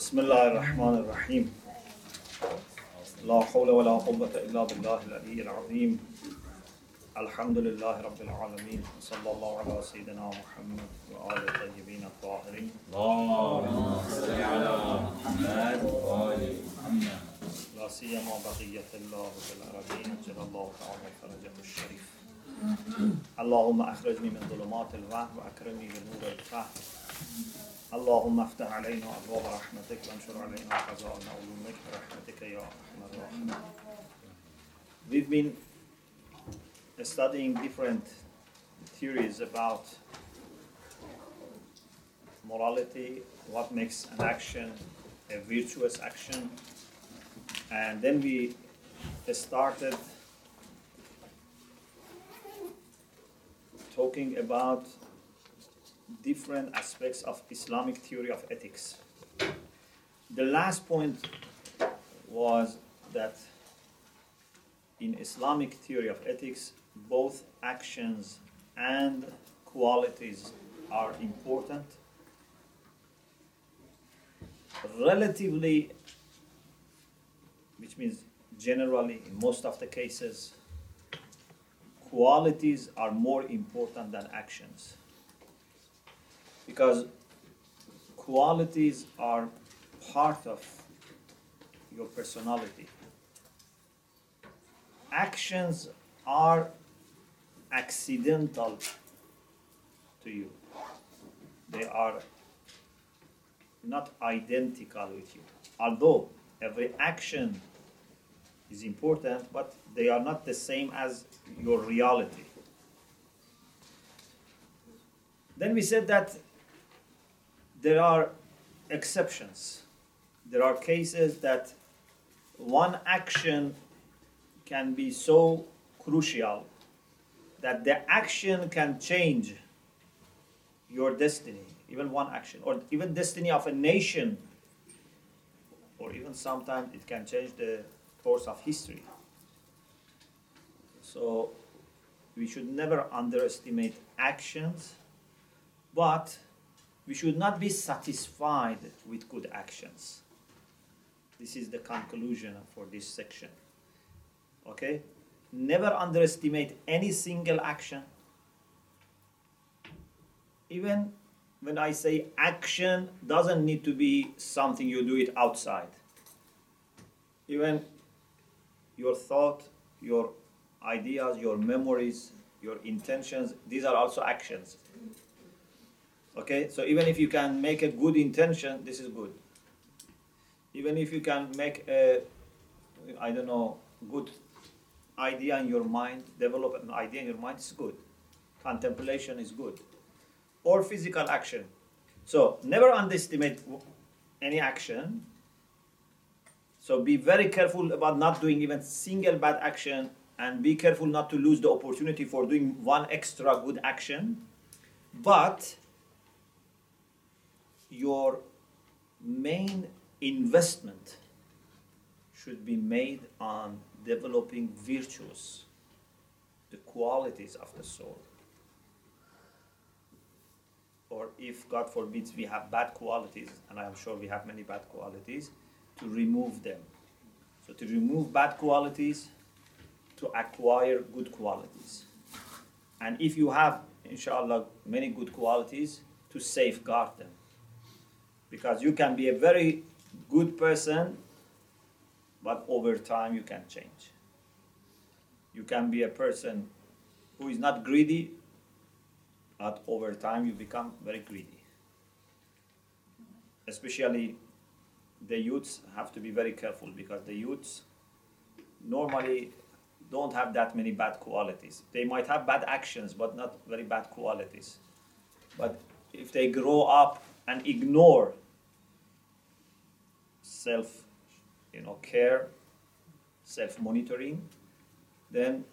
بسم الله الرحمن الرحيم. لا حول ولا قوة إلا بالله العلي العظيم. الحمد لله رب العالمين. صلى الله على سيدنا محمد وآل الطيبين الطاهرين. اللهم صل على محمد وآل محمد لا سيما بقية الله في الأرضين أجل الله تعالى فرجه الشريف. اللهم أخرجني من ظلمات الوهم وأكرمني بنور الفهم. اللهم افتح علينا أبواب رحمتك وانشر علينا خزائن علومك برحمتك يا أرحم الراحمين We've been studying different theories about morality, what makes an action a virtuous action, and then we started talking about different aspects of Islamic theory of ethics. The last point was that in Islamic theory of ethics, both actions and qualities are important. Relatively, which means generally, in most of the cases, qualities are more important than actions because qualities are part of your personality. Actions are accidental to you, they are not identical with you. Although every action is important, but they are not the same as your reality. Then we said that there are exceptions. There are cases that one action can be so crucial that the action can change your destiny, even one action, or even destiny of a nation, or even sometimes it can change the course of history. So we should never underestimate actions, but we should not be satisfied with good actions. This is the conclusion for this section. Okay? Never underestimate any single action. Even when I say action doesn't need to be something you do it outside. Even your thought, your ideas, your memories, your intentions, these are also actions. Okay, so even if you can make a good intention, this is good. Even if you can make a, I don't know, good idea in your mind, develop an idea in your mind, is good. Contemplation is good. Or physical action. So never underestimate any action. So be very careful about not doing even single bad action and be careful not to lose the opportunity for doing one extra good action. But your main investment should be made on developing virtues, the qualities of the soul. Or if, God forbids, we have bad qualities, and I am sure we have many bad qualities, to remove them. So, to remove bad qualities, to acquire good qualities. And if you have, inshallah, many good qualities, to safeguard them because you can be a very good person, but over time you can change. You can be a person who is not greedy, but over time you become very greedy. Especially the youths have to be very careful because the youths normally don't have that many bad qualities. They might have bad actions, but not very bad qualities. But if they grow up and ignore self you know care self monitoring then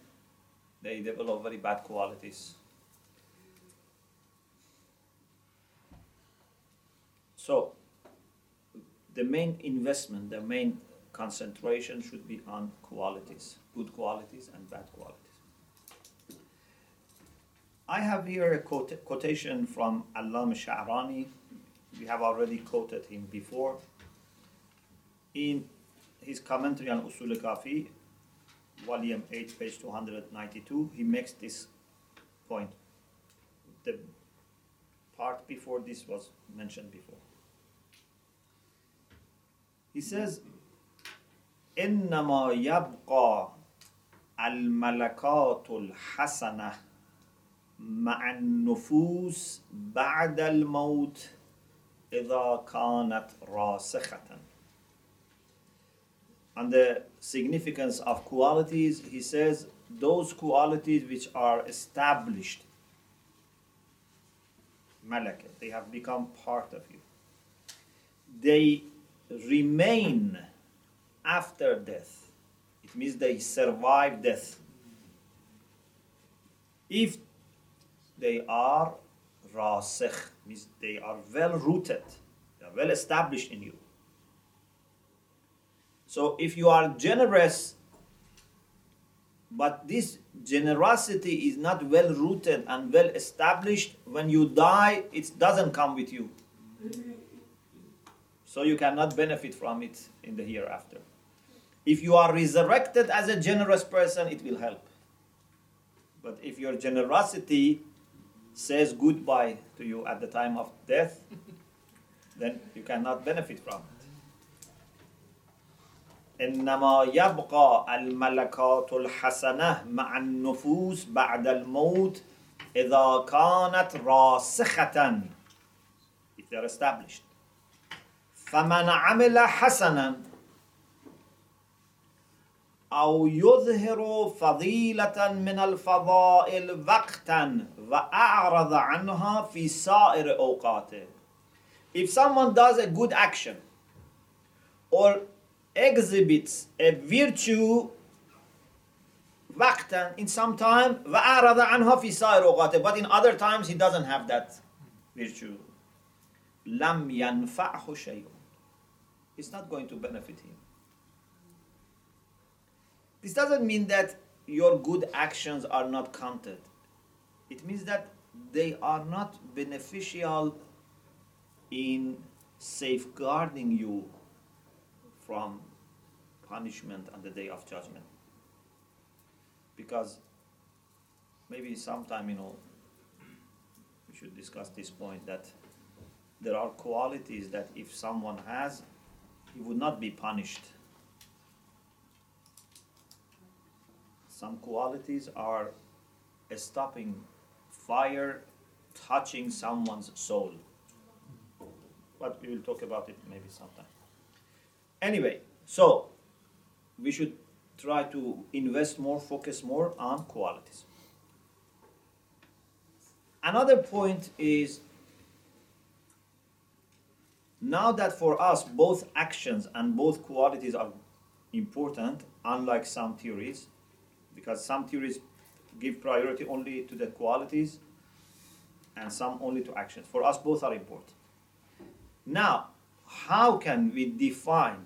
they develop very bad qualities so the main investment the main concentration should be on qualities good qualities and bad qualities I have here a quote, quotation from Allam Sha'rani We have already quoted him before. in his commentary on Usul Kafi, volume 8, page 292, he makes this point. The part before this was mentioned before. He says, إنما يبقى الملكات الحسنة مع النفوس بعد الموت إذا كانت راسخة. And the significance of qualities, he says, those qualities which are established, malaka, they have become part of you. They remain after death. It means they survive death. If they are rasikh, means they are well rooted, they are well established in you. So if you are generous, but this generosity is not well rooted and well established, when you die, it doesn't come with you. So you cannot benefit from it in the hereafter. If you are resurrected as a generous person, it will help. But if your generosity says goodbye to you at the time of death, then you cannot benefit from it. إنما يبقى الملكات الحسنة مع النفوس بعد الموت إذا كانت راسخة if they are established فمن عمل حسنا أو يظهر فضيلة من الفضائل وقتا وأعرض عنها في سائر أوقاته If someone does a good action or exhibits a virtue وقتا in some time وأعرض عنها في سائر أوقاته but in other times he doesn't have that virtue لم ينفعه شيء It's not going to benefit him This doesn't mean that your good actions are not counted. It means that they are not beneficial in safeguarding you from punishment on the day of judgment. Because maybe sometime, you know, we should discuss this point that there are qualities that if someone has, he would not be punished some qualities are stopping fire touching someone's soul. But we will talk about it maybe sometime. Anyway, so we should try to invest more, focus more on qualities. Another point is now that for us both actions and both qualities are important, unlike some theories, because some theories give priority only to the qualities and some only to actions. For us, both are important. Now, how can we define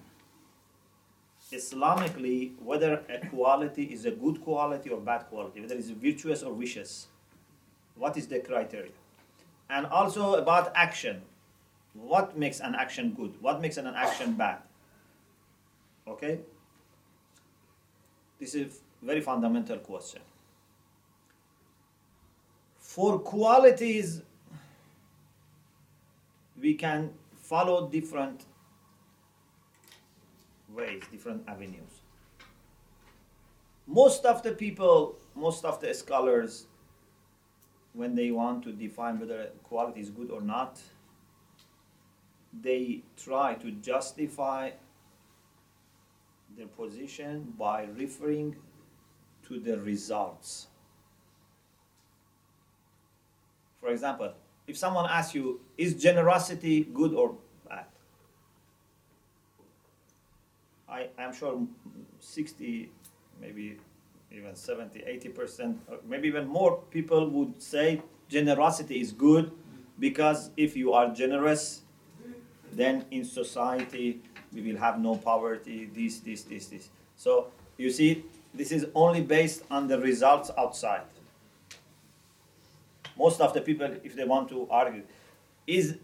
Islamically whether a quality is a good quality or bad quality, whether it's virtuous or vicious? What is the criteria? And also about action. What makes an action good? What makes an action bad? Okay? This is a very fundamental question. For qualities, we can follow different ways, different avenues. Most of the people, most of the scholars, when they want to define whether a quality is good or not, they try to justify their position by referring to the results. For example, if someone asks you, is generosity good or bad? I am sure 60, maybe even 70, 80%, maybe even more people would say generosity is good because if you are generous, then in society we will have no poverty, this, this, this, this. So you see, this is only based on the results outside. Most of the people, if they want to argue, is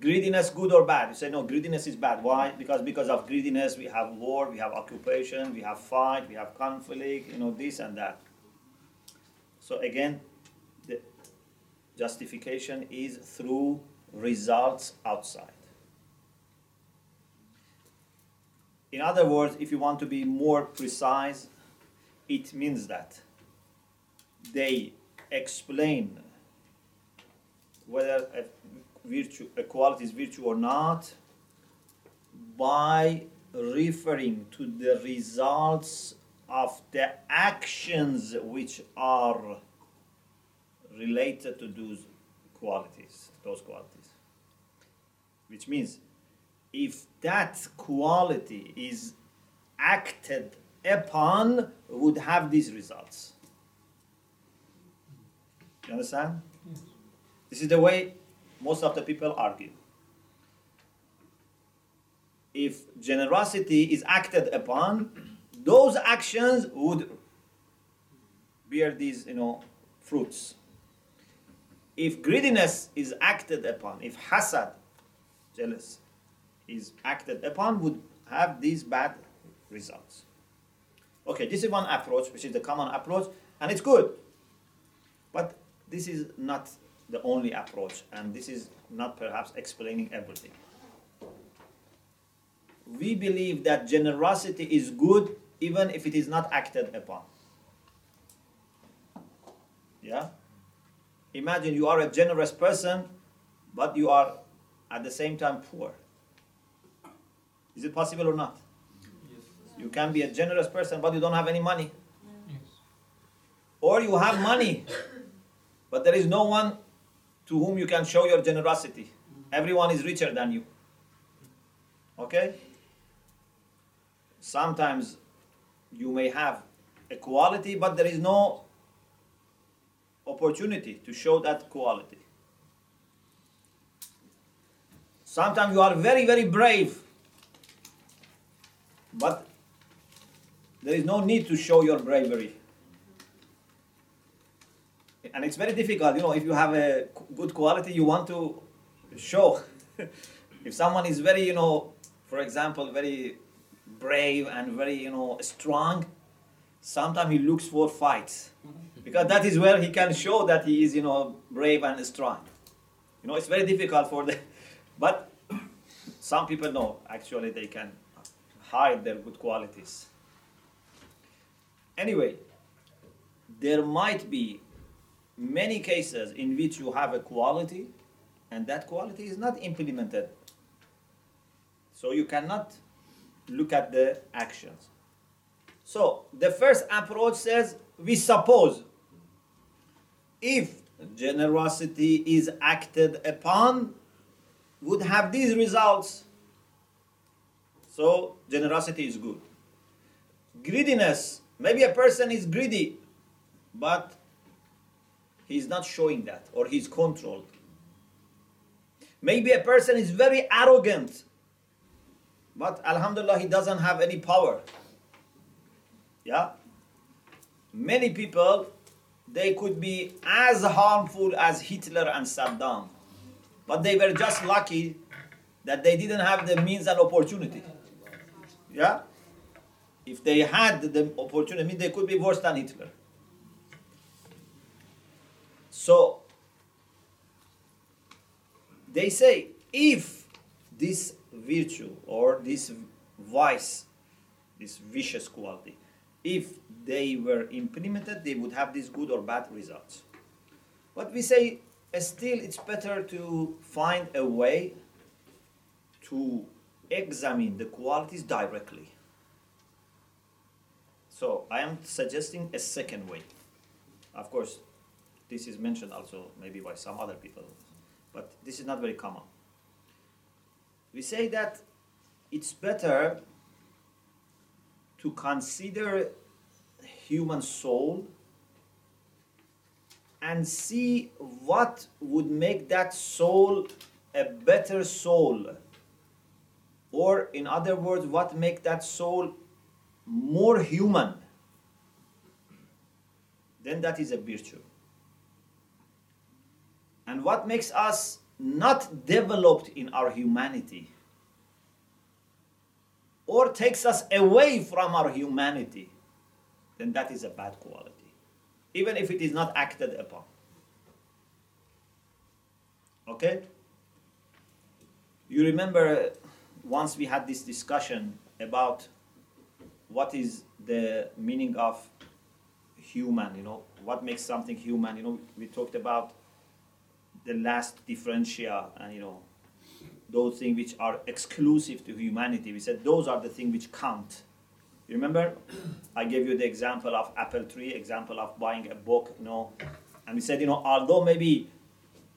greediness good or bad? You say no, greediness is bad. Why? Because because of greediness we have war, we have occupation, we have fight, we have conflict, you know, this and that. So again, the justification is through results outside. In other words, if you want to be more precise, it means that they explain whether a virtue, a quality is virtue or not by referring to the results of the actions which are related to those qualities, those qualities. Which means if that quality is acted upon, would have these results. You understand? This is the way most of the people argue. If generosity is acted upon, those actions would bear these, you know, fruits. If greediness is acted upon, if hasad, jealous, is acted upon, would have these bad results. Okay, this is one approach, which is the common approach, and it's good. But this is not the only approach, and this is not perhaps explaining everything. We believe that generosity is good even if it is not acted upon. Yeah? Imagine you are a generous person, but you are at the same time poor. Is it possible or not? Yes. You can be a generous person, but you don't have any money. Yes. Or you have money, but there is no one to whom you can show your generosity. Mm-hmm. Everyone is richer than you. Okay? Sometimes you may have a quality, but there is no opportunity to show that quality. Sometimes you are very, very brave, but there is no need to show your bravery. And it's very difficult, you know, if you have a good quality, you want to show. if someone is very, you know, for example, very brave and very, you know, strong, sometimes he looks for fights. Mm-hmm. Because that is where he can show that he is, you know, brave and strong. You know, it's very difficult for the, but some people know, actually, they can hide their good qualities. Anyway, there might be many cases in which you have a quality and that quality is not implemented. So you cannot look at the actions. So the first approach says we suppose if generosity is acted upon would have these results. So generosity is good. Greediness, maybe a person is greedy, but he's not showing that or he's controlled. Maybe a person is very arrogant, but Alhamdulillah, he doesn't have any power. Yeah? Many people, they could be as harmful as Hitler and Saddam, but they were just lucky that they didn't have the means and opportunity. Yeah? If they had the opportunity, they could be worse than Hitler. So, they say if this virtue or this vice, this vicious quality, if they were implemented, they would have these good or bad results. But we say uh, still it's better to find a way to examine the qualities directly. So I am suggesting a second way. Of course, this is mentioned also maybe by some other people, but this is not very common. We say that it's better to consider human soul and see what would make that soul a better soul or in other words what make that soul more human then that is a virtue and what makes us not developed in our humanity or takes us away from our humanity, then that is a bad quality, even if it is not acted upon. Okay? You remember uh, once we had this discussion about what is the meaning of human, you know, what makes something human, you know, we talked about the last differentia and, you know, those things which are exclusive to humanity. We said those are the things which count. You remember? I gave you the example of apple tree, example of buying a book, you know, and we said, you know, although maybe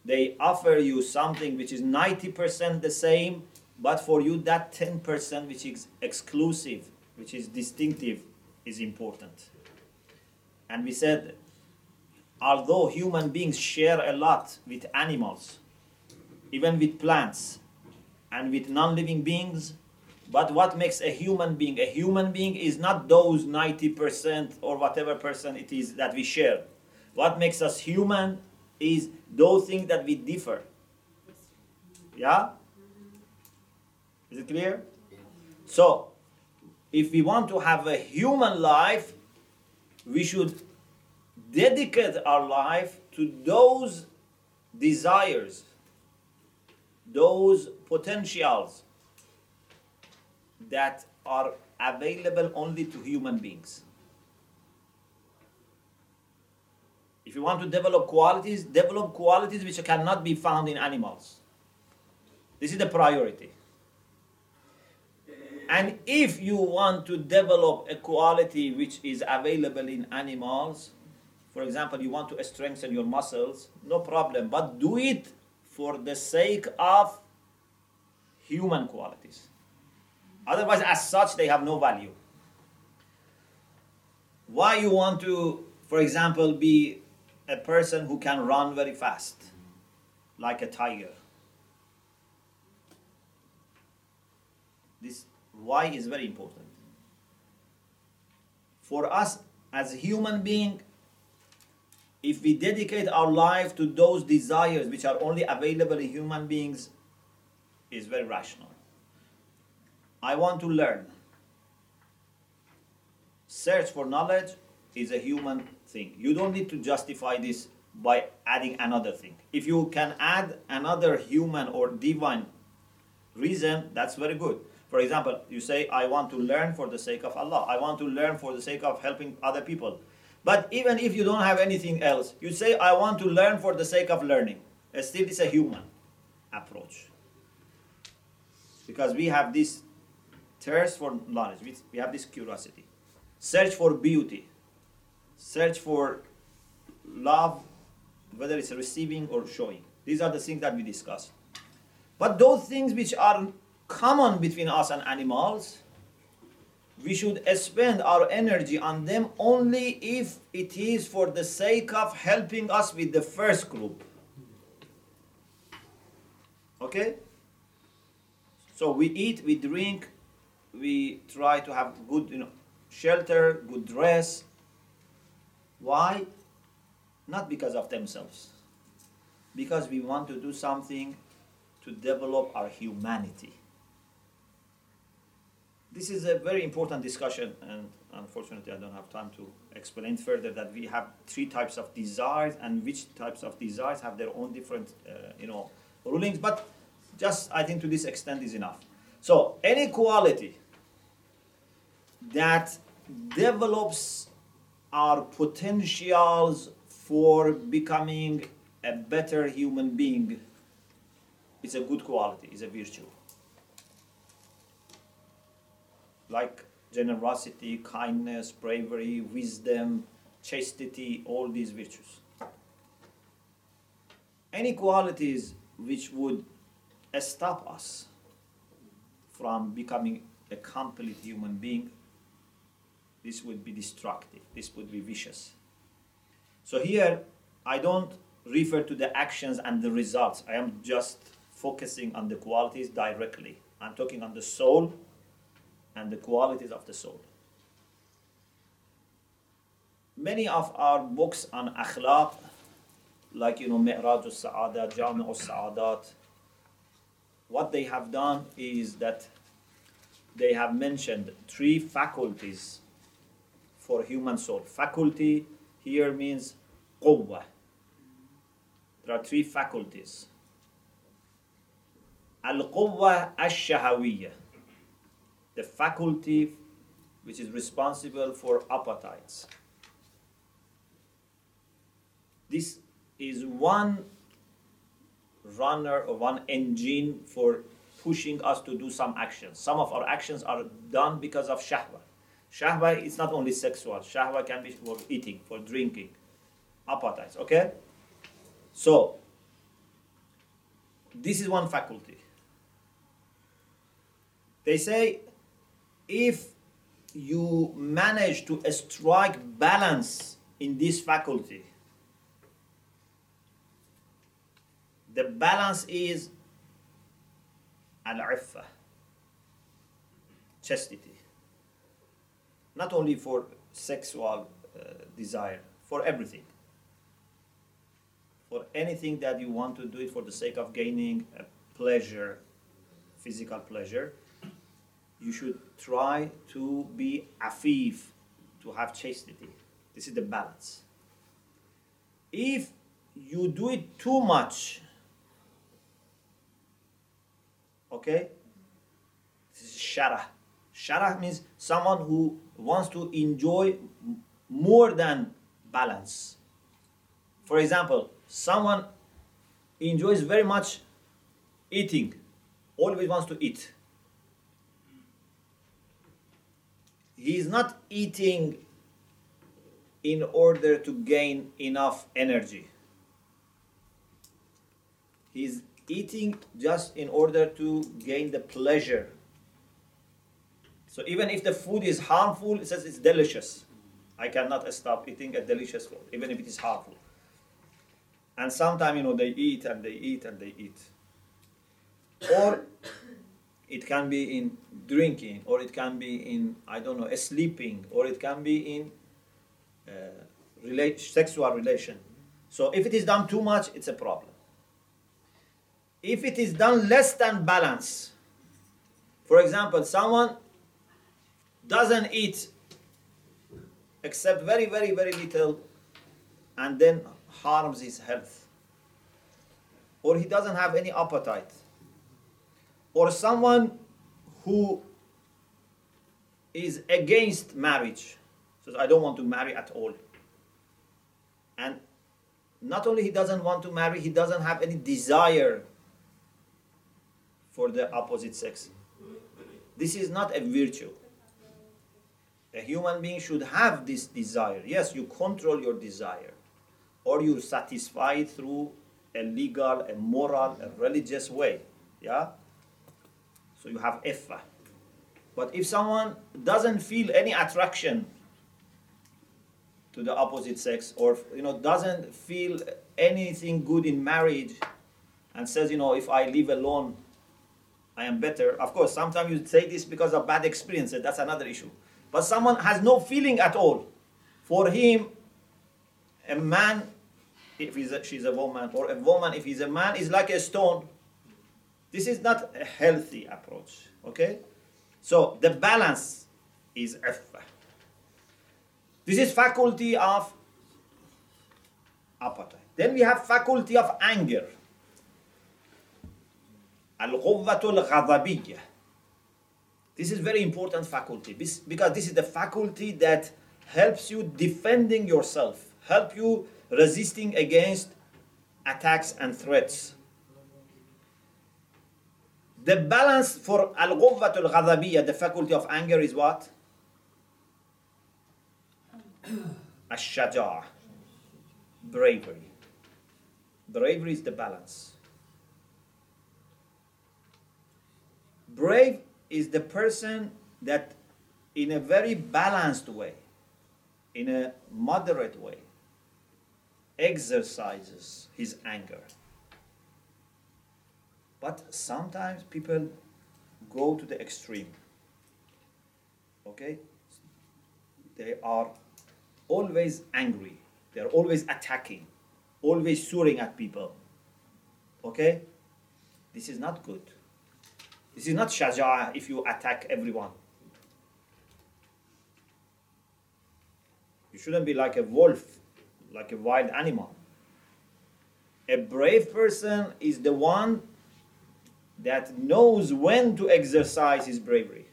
they offer you something which is 90% the same, but for you that 10% which is exclusive, which is distinctive, is important. And we said, although human beings share a lot with animals, even with plants, and with non living beings, but what makes a human being a human being is not those 90% or whatever percent it is that we share. What makes us human is those things that we differ. Yeah? Is it clear? So, if we want to have a human life, we should dedicate our life to those desires, those potentials that are available only to human beings. If you want to develop qualities, develop qualities which cannot be found in animals. This is the priority. And if you want to develop a quality which is available in animals, for example, you want to strengthen your muscles, no problem, but do it for the sake of human qualities. Otherwise, as such, they have no value. Why you want to, for example, be a person who can run very fast, like a tiger? This why is very important. For us as human being, if we dedicate our life to those desires which are only available in human beings, is very rational. I want to learn. Search for knowledge is a human thing. You don't need to justify this by adding another thing. If you can add another human or divine reason, that's very good. For example, you say, I want to learn for the sake of Allah. I want to learn for the sake of helping other people. But even if you don't have anything else, you say, I want to learn for the sake of learning. Uh, still, it's a human approach. Because we have this thirst for knowledge, we have this curiosity. Search for beauty, search for love, whether it's receiving or showing. These are the things that we discuss. But those things which are common between us and animals, we should spend our energy on them only if it is for the sake of helping us with the first group. Okay? So we eat, we drink, we try to have good you know, shelter, good dress. Why? Not because of themselves. Because we want to do something to develop our humanity. This is a very important discussion, and unfortunately, I don't have time to explain further that we have three types of desires, and which types of desires have their own different, uh, you know, rulings. But just I think to this extent is enough. So any quality that develops our potentials for becoming a better human being is a good quality, is a virtue like generosity, kindness, bravery, wisdom, chastity, all these virtues. Any qualities which would stop us from becoming a complete human being, this would be destructive, this would be vicious. So here, I don't refer to the actions and the results. I am just focusing on the qualities directly. I'm talking on the soul and the qualities of the soul. Many of our books on akhlaq, like you know Mi'raj al-Sa'adat, Jami al-Sa'adat, what they have done is that they have mentioned three faculties for human soul. Faculty here means qawwa. There are three faculties. Al-qawwa al-shahawiyya the faculty which is responsible for appetites. This is one runner or one engine for pushing us to do some actions. Some of our actions are done because of shahwa. Shahwa is not only sexual, shahwa can be for eating, for drinking, appetites, okay? So, this is one faculty. They say if you manage to strike balance in this faculty, the balance is al-iffa, chastity. Not only for sexual uh, desire, for everything. For anything that you want to do it for the sake of gaining a pleasure, physical pleasure, should try to be afif, to have chastity. This is the balance. If you do it too much, okay, this is shara. Shara means someone who wants to enjoy more than balance. For example, someone enjoys very much eating, always wants to eat he is not eating in order to gain enough energy. He's eating just in order to gain the pleasure. So even if the food is harmful, it says it's delicious. I cannot stop eating a delicious food, even if it is harmful. And sometimes, you know, they eat and they eat and they eat. Or it can be in drinking, or it can be in, I don't know, sleeping, or it can be in uh, relate, sexual relation. So if it is done too much, it's a problem. If it is done less than balance, for example, someone doesn't eat except very, very, very little and then harms his health, or he doesn't have any appetite or someone who is against marriage. Says i don't want to marry at all. And not only he doesn't want to marry he doesn't have any desire for the opposite sex. This is not a virtue. A human being should have this desire. Yes you control your desire. Or you satisfy it through a legal a moral a religious way. Yeah so you have iffa. But if someone doesn't feel any attraction to the opposite sex or you know doesn't feel anything good in marriage and says you know if I live alone I am better. Of course, sometimes you say this because of bad experiences. That's another issue. But someone has no feeling at all. For him, a man, if he's a, she's a woman, or a woman, if he's a man, is like a stone. This is not a healthy approach. Okay? So the balance is iffa. This is faculty of appetite. Then we have faculty of anger. Ghadabiyya. This is very important faculty because this is the faculty that helps you defending yourself, help you resisting against attacks and threats. The balance for al-ghawwatul ghadabiyya, the faculty of anger, is what? Ash-shaja' bravery. Bravery is the balance. Brave is the person that, in a very balanced way, in a moderate way, exercises his anger. But sometimes people go to the extreme. Okay? They are always angry. They are always attacking, always swearing at people. Okay? This is not good. This is not shaja'a if you attack everyone. You shouldn't be like a wolf, like a wild animal. A brave person is the one that knows when to exercise his bravery.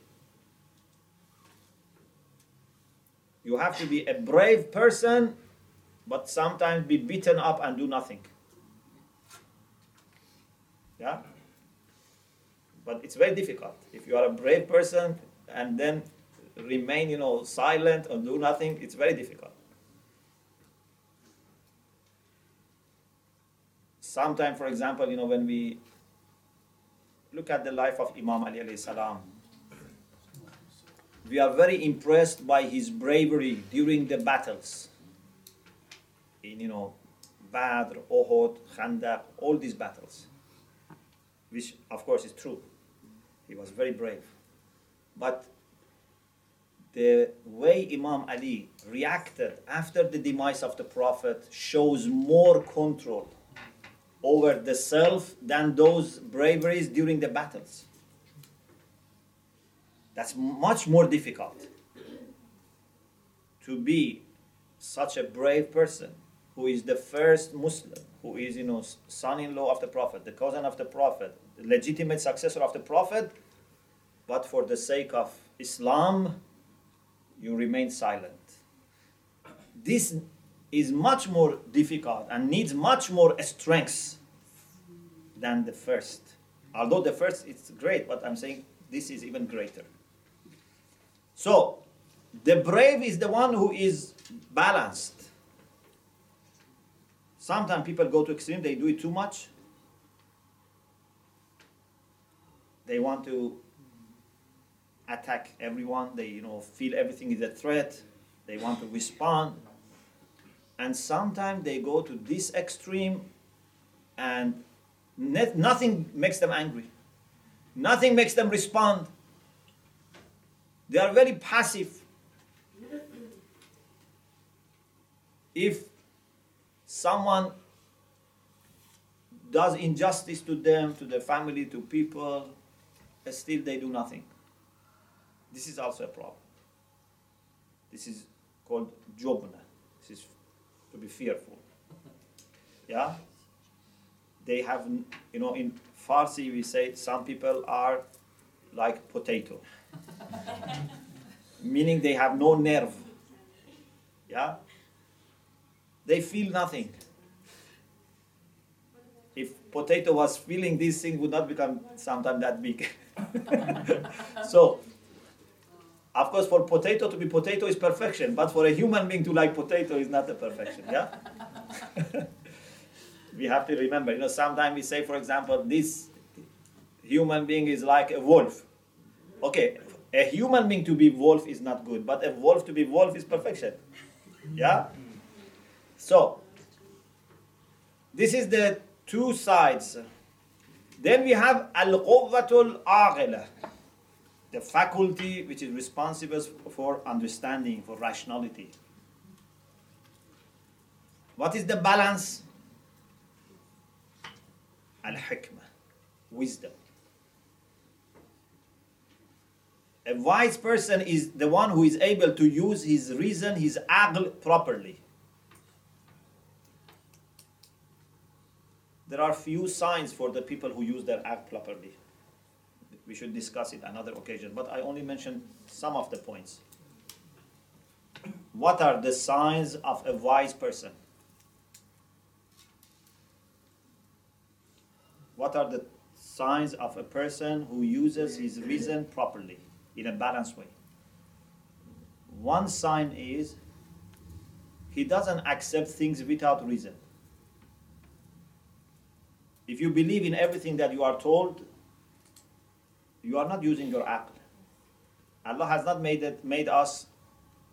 You have to be a brave person, but sometimes be beaten up and do nothing. Yeah? But it's very difficult. If you are a brave person and then remain, you know, silent or do nothing, it's very difficult. Sometimes, for example, you know, when we look at the life of Imam Ali alayhi salam, we are very impressed by his bravery during the battles. In, you know, Badr, Uhud, Khandaq, all these battles. Which, of course, is true. He was very brave. But the way Imam Ali reacted after the demise of the Prophet shows more control over the self than those braveries during the battles. That's much more difficult to be such a brave person who is the first Muslim, who is, you know, son-in-law of the Prophet, the cousin of the Prophet, the legitimate successor of the Prophet, but for the sake of Islam, you remain silent. This is much more difficult and needs much more strength than the first. Although the first is great, but I'm saying this is even greater. So, the brave is the one who is balanced. Sometimes people go to extreme, they do it too much. They want to attack everyone, they you know feel everything is a threat, they want to respond. And sometimes they go to this extreme and net, nothing makes them angry. Nothing makes them respond. They are very passive. If someone does injustice to them, to their family, to people, still they do nothing. This is also a problem. This is called jobna. This is to be fearful. Yeah? They have, you know, in Farsi we say some people are like potato. Meaning they have no nerve. Yeah? They feel nothing. If potato was feeling this thing would not become sometime that big. so of course, for potato to be potato is perfection, but for a human being to like potato is not a perfection. Yeah. we have to remember. You know, sometimes we say, for example, this human being is like a wolf. Okay, a human being to be wolf is not good, but a wolf to be wolf is perfection. Yeah. So this is the two sides. Then we have al-quwwatul aghila the faculty which is responsible for understanding, for rationality. What is the balance? Al hikmah, wisdom. A wise person is the one who is able to use his reason, his aql properly. There are few signs for the people who use their aql properly we should discuss it another occasion, but I only mentioned some of the points. What are the signs of a wise person? What are the signs of a person who uses his reason properly in a balanced way? One sign is he doesn't accept things without reason. If you believe in everything that you are told, you are not using your aql. Allah has not made it made us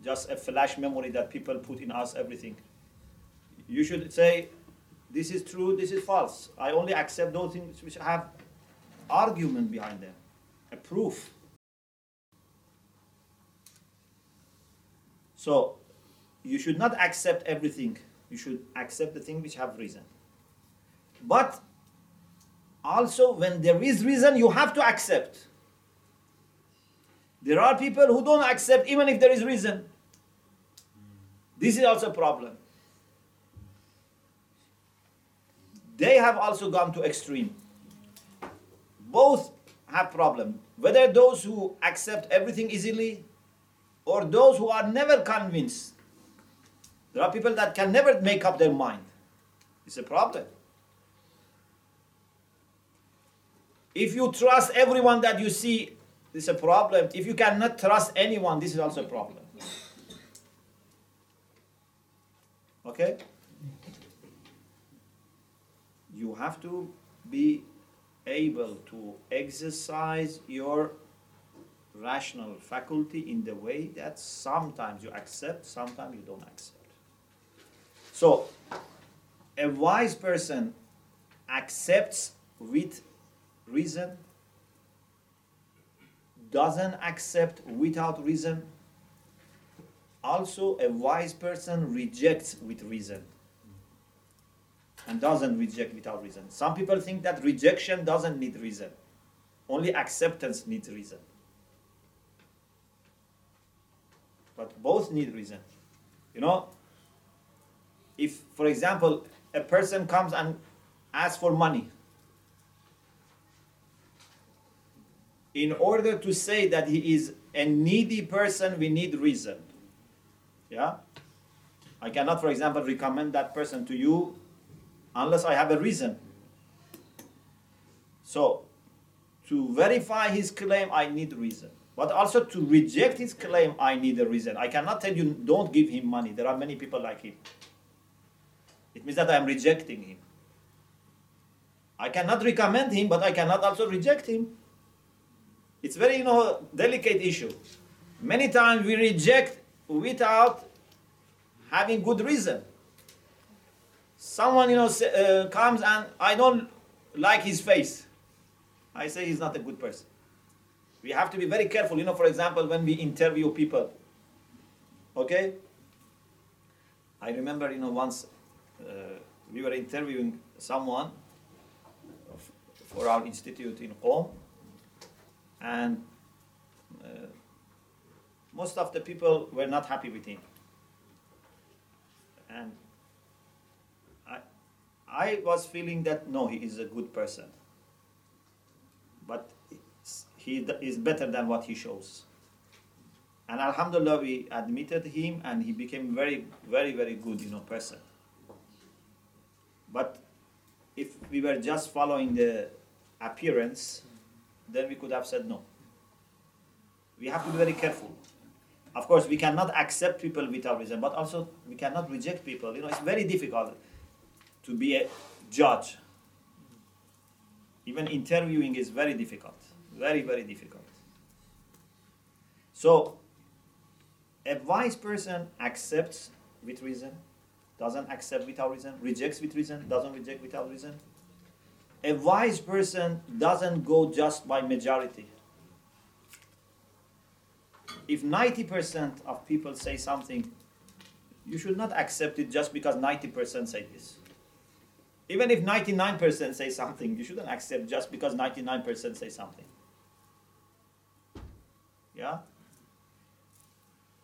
just a flash memory that people put in us everything. You should say, this is true, this is false. I only accept those things which have argument behind them, a proof. So you should not accept everything. You should accept the thing which have reason. But also when there is reason, you have to accept. There are people who don't accept even if there is reason. This is also a problem. They have also gone to extreme. Both have problem. Whether those who accept everything easily or those who are never convinced. There are people that can never make up their mind. It's a problem. If you trust everyone that you see, this is a problem. If you cannot trust anyone, this is also a problem. Okay? You have to be able to exercise your rational faculty in the way that sometimes you accept, sometimes you don't accept. So, a wise person accepts with reason, doesn't accept without reason. Also, a wise person rejects with reason and doesn't reject without reason. Some people think that rejection doesn't need reason, only acceptance needs reason. But both need reason. You know, if, for example, a person comes and asks for money, in order to say that he is a needy person, we need reason. Yeah? I cannot, for example, recommend that person to you unless I have a reason. So, to verify his claim, I need reason. But also to reject his claim, I need a reason. I cannot tell you, don't give him money. There are many people like him. It means that I am rejecting him. I cannot recommend him, but I cannot also reject him. It's very, you know, delicate issue. Many times we reject without having good reason. Someone, you know, uh, comes and I don't like his face. I say he's not a good person. We have to be very careful. You know, for example, when we interview people, okay? I remember, you know, once uh, we were interviewing someone for our institute in Qom, and uh, most of the people were not happy with him. And I, I was feeling that no, he is a good person. But he is better than what he shows. And Alhamdulillah, we admitted him, and he became very, very, very good, you know, person. But if we were just following the appearance, then we could have said no. We have to be very careful. Of course, we cannot accept people without reason, but also we cannot reject people. You know, it's very difficult to be a judge. Even interviewing is very difficult. Very, very difficult. So, a wise person accepts with reason, doesn't accept without reason, rejects with reason, doesn't reject without reason. A wise person doesn't go just by majority. If 90% of people say something, you should not accept it just because 90% say this. Even if 99% say something, you shouldn't accept just because 99% say something. Yeah?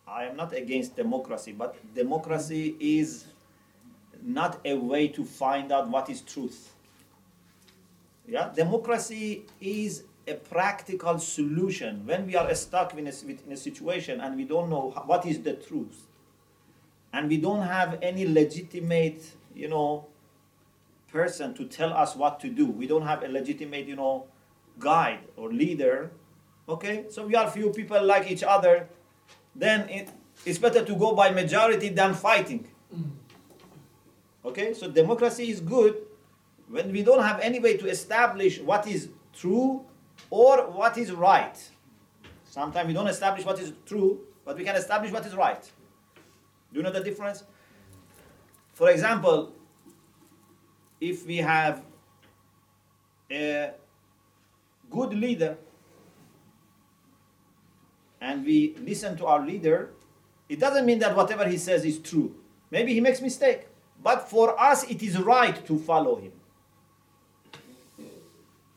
I am not against democracy, but democracy is not a way to find out what is truth. Yeah, democracy is a practical solution when we are stuck in a, in a situation and we don't know what is the truth, and we don't have any legitimate, you know, person to tell us what to do. We don't have a legitimate, you know, guide or leader. Okay, so we are few people like each other. Then it, it's better to go by majority than fighting. Mm. Okay, so democracy is good when we don't have any way to establish what is true or what is right. Sometimes we don't establish what is true, but we can establish what is right. Do you know the difference? For example, if we have a good leader and we listen to our leader, it doesn't mean that whatever he says is true. Maybe he makes mistake, but for us it is right to follow him.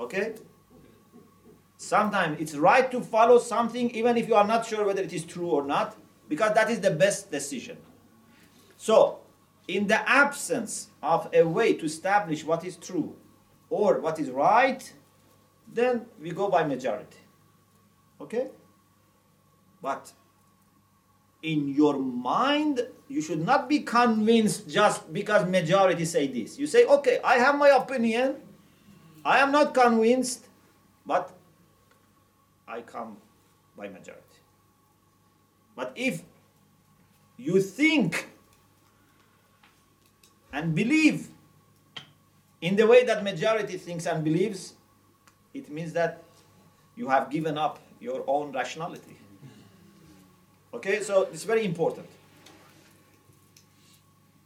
Okay? Sometimes it's right to follow something even if you are not sure whether it is true or not, because that is the best decision. So, in the absence of a way to establish what is true or what is right, then we go by majority. Okay? But in your mind, you should not be convinced just because majority say this. You say, okay, I have my opinion. I am not convinced, but I come by majority. But if you think and believe in the way that majority thinks and believes, it means that you have given up your own rationality. Okay, so it's very important.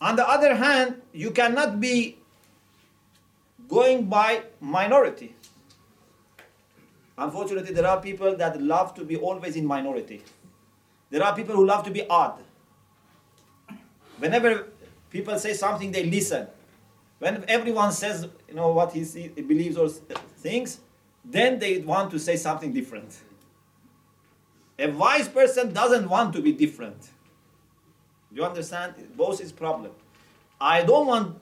On the other hand, you cannot be going by minority. Unfortunately, there are people that love to be always in minority. There are people who love to be odd. Whenever people say something, they listen. When everyone says, you know, what he, see, he believes or thinks, then they want to say something different. A wise person doesn't want to be different. Do you understand? Both is problem. I don't want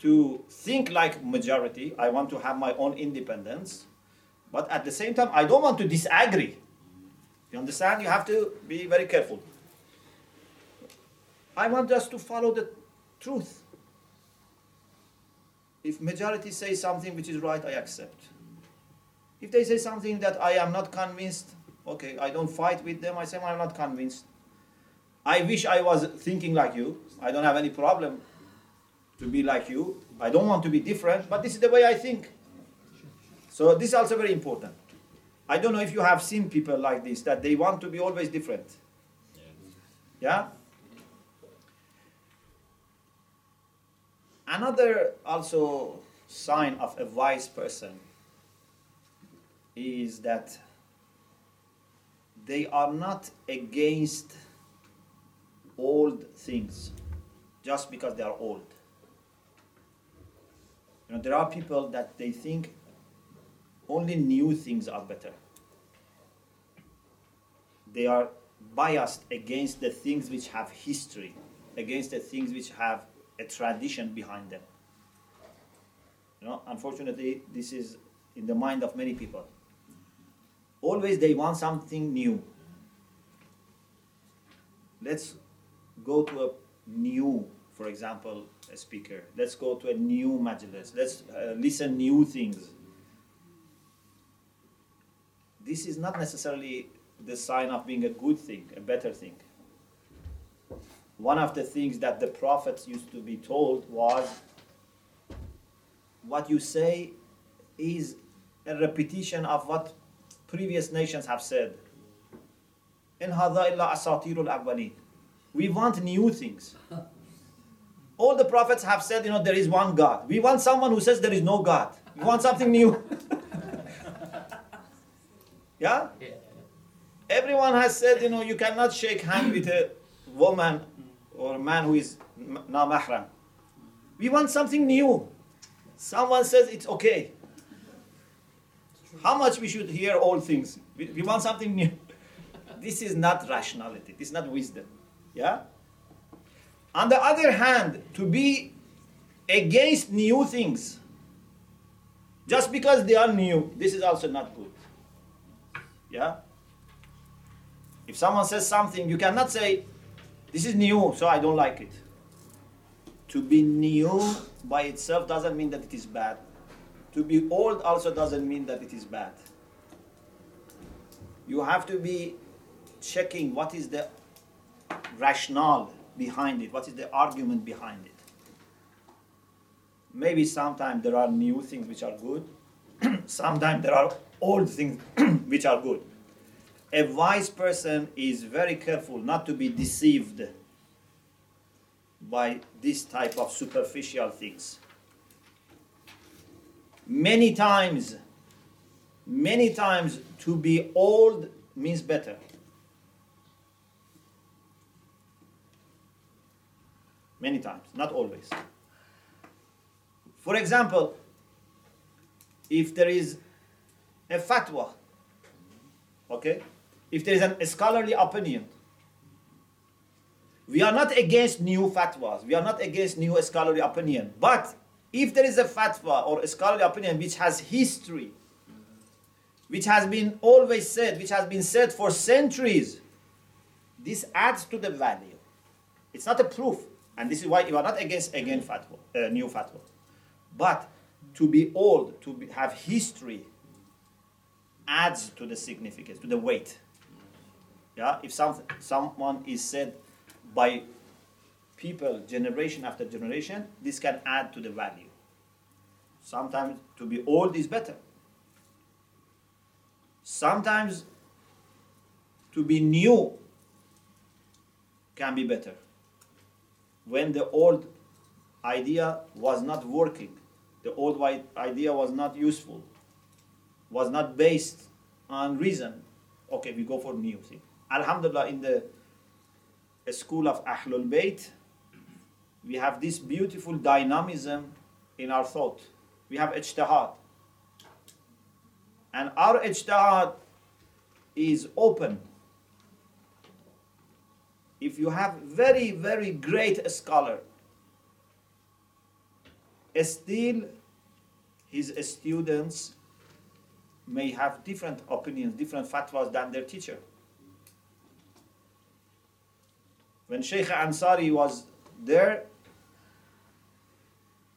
to think like majority. I want to have my own independence. But at the same time, I don't want to disagree. You understand? You have to be very careful. I want us to follow the truth. If majority says something which is right, I accept. If they say something that I am not convinced, okay, I don't fight with them. I say I'm not convinced. I wish I was thinking like you. I don't have any problem to be like you. I don't want to be different, but this is the way I think. So this is also very important. I don't know if you have seen people like this that they want to be always different. Yeah? Another also sign of a wise person is that they are not against old things just because they are old. You know, there are people that they think only new things are better. They are biased against the things which have history, against the things which have a tradition behind them. You know, unfortunately, this is in the mind of many people. Always they want something new. Let's go to a new, for example, a speaker. Let's go to a new majlis. Let's uh, listen new things. This is not necessarily the sign of being a good thing, a better thing. One of the things that the prophets used to be told was what you say is a repetition of what previous nations have said. In hadha illa asatirul. We want new things. All the prophets have said, you know, there is one God. We want someone who says there is no God. We want something new. yeah? Everyone has said, you know, you cannot shake hand with a woman or a man who is na mahram. We want something new. Someone says it's okay. How much we should hear all things? We, we want something new. This is not rationality. This is not wisdom. Yeah? On the other hand, to be against new things, just because they are new, this is also not good. Yeah? If someone says something, you cannot say, This is new, so I don't like it. To be new by itself doesn't mean that it is bad. To be old also doesn't mean that it is bad. You have to be checking what is the rationale behind it, what is the argument behind it. Maybe sometimes there are new things which are good, sometimes there are old things which are good. A wise person is very careful not to be deceived by this type of superficial things. Many times, many times to be old means better. Many times, not always. For example, if there is a fatwa, okay, if there is an, scholarly opinion, we are not against new fatwas, we are not against new scholarly opinion, but if there is a fatwa or a scholarly opinion which has history, which has been always said, which has been said for centuries, this adds to the value. It's not a proof, and this is why you are not against again fatwa, uh, new fatwa. But to be old, to be, have history, adds to the significance, to the weight. Yeah, if some, someone is said by people generation after generation, this can add to the value. Sometimes to be old is better. Sometimes to be new can be better. When the old idea was not working, the old idea was not useful, was not based on reason, okay, we go for new thing. Alhamdulillah, in the school of Ahlul Bayt, we have this beautiful dynamism in our thought. We have ijtihad. And our ijtihad is open. If you have very, very great scholar, still his students may have different opinions, different fatwas than their teacher. When Sheikh Ansari was there,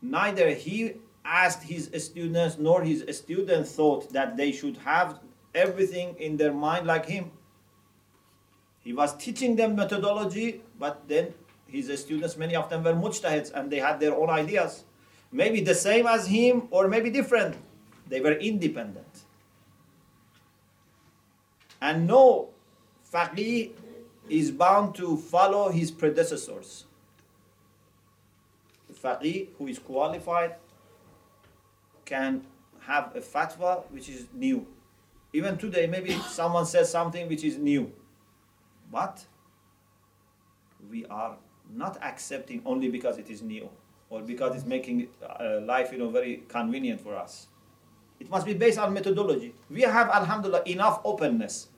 neither he asked his students nor his students thought that they should have everything in their mind like him. He was teaching them methodology, but then his students, many of them were mujtahids and they had their own ideas. Maybe the same as him or maybe different. They were independent. And no faqih is bound to follow his predecessors. The faqih who is qualified can have a fatwa which is new. Even today, maybe someone says something which is new. But we are not accepting only because it is new or because it's making uh, life you know, very convenient for us. It must be based on methodology. We have, alhamdulillah, enough openness.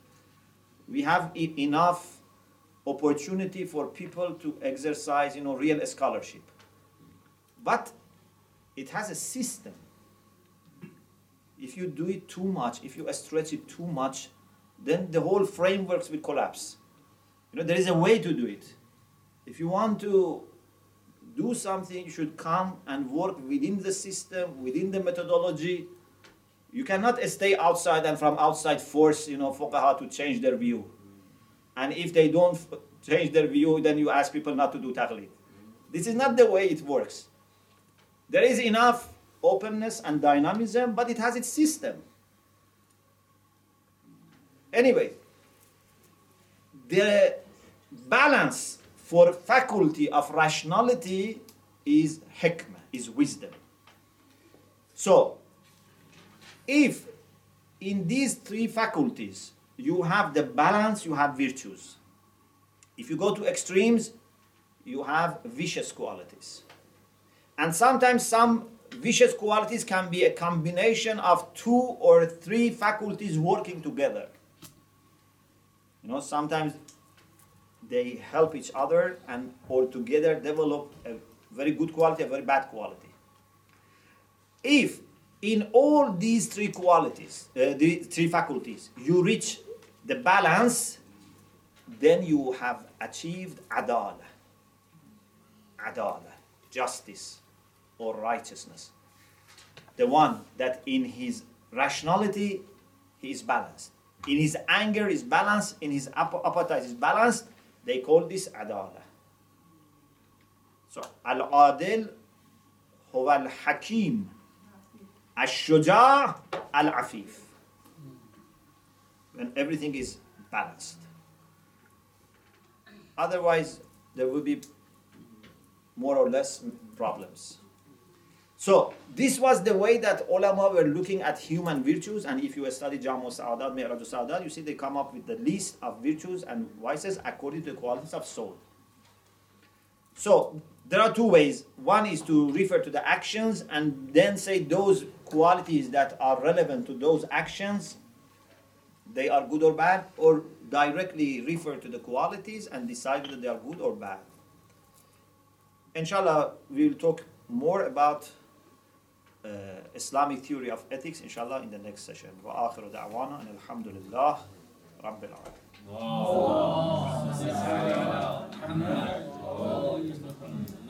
We have e- enough opportunity for people to exercise you know, real scholarship. But it has a system. If you do it too much, if you stretch it too much, then the whole frameworks will collapse. You know, there is a way to do it. If you want to do something, you should come and work within the system, within the methodology. You cannot stay outside and from outside force, you know, fuqaha to change their view. And if they don't change their view, then you ask people not to do taqlid. This is not the way it works. There is enough openness and dynamism, but it has its system. Anyway, the balance for faculty of rationality is hikmah, is wisdom. So, if in these three faculties you have the balance, you have virtues. If you go to extremes, you have vicious qualities. And sometimes some vicious qualities can be a combination of two or three faculties working together. You know, sometimes they help each other and all together develop a very good quality, a very bad quality. If in all these three qualities, uh, the three faculties, you reach the balance, then you have achieved adala, adala, justice or righteousness. The one that in his rationality he is balanced, in his anger is balanced, in his appetite is balanced. They call this adala. So al-adil huwa al-hakim, al-shuja' al-afif. When everything is balanced. Otherwise, there will be more or less problems. So this was the way that ulama were looking at human virtues. And if you study Jamu Sa'adat, Mi'raj Sa'adat, you see they come up with the list of virtues and vices according to the qualities of soul. So there are two ways. One is to refer to the actions and then say those qualities that are relevant to those actions, they are good or bad, or directly refer to the qualities and decide whether they are good or bad. Inshallah, we will talk more about uh, Islamic theory of ethics, inshallah, in the next session. Wa akhiru da'wana and alhamdulillah, rabbil alamin.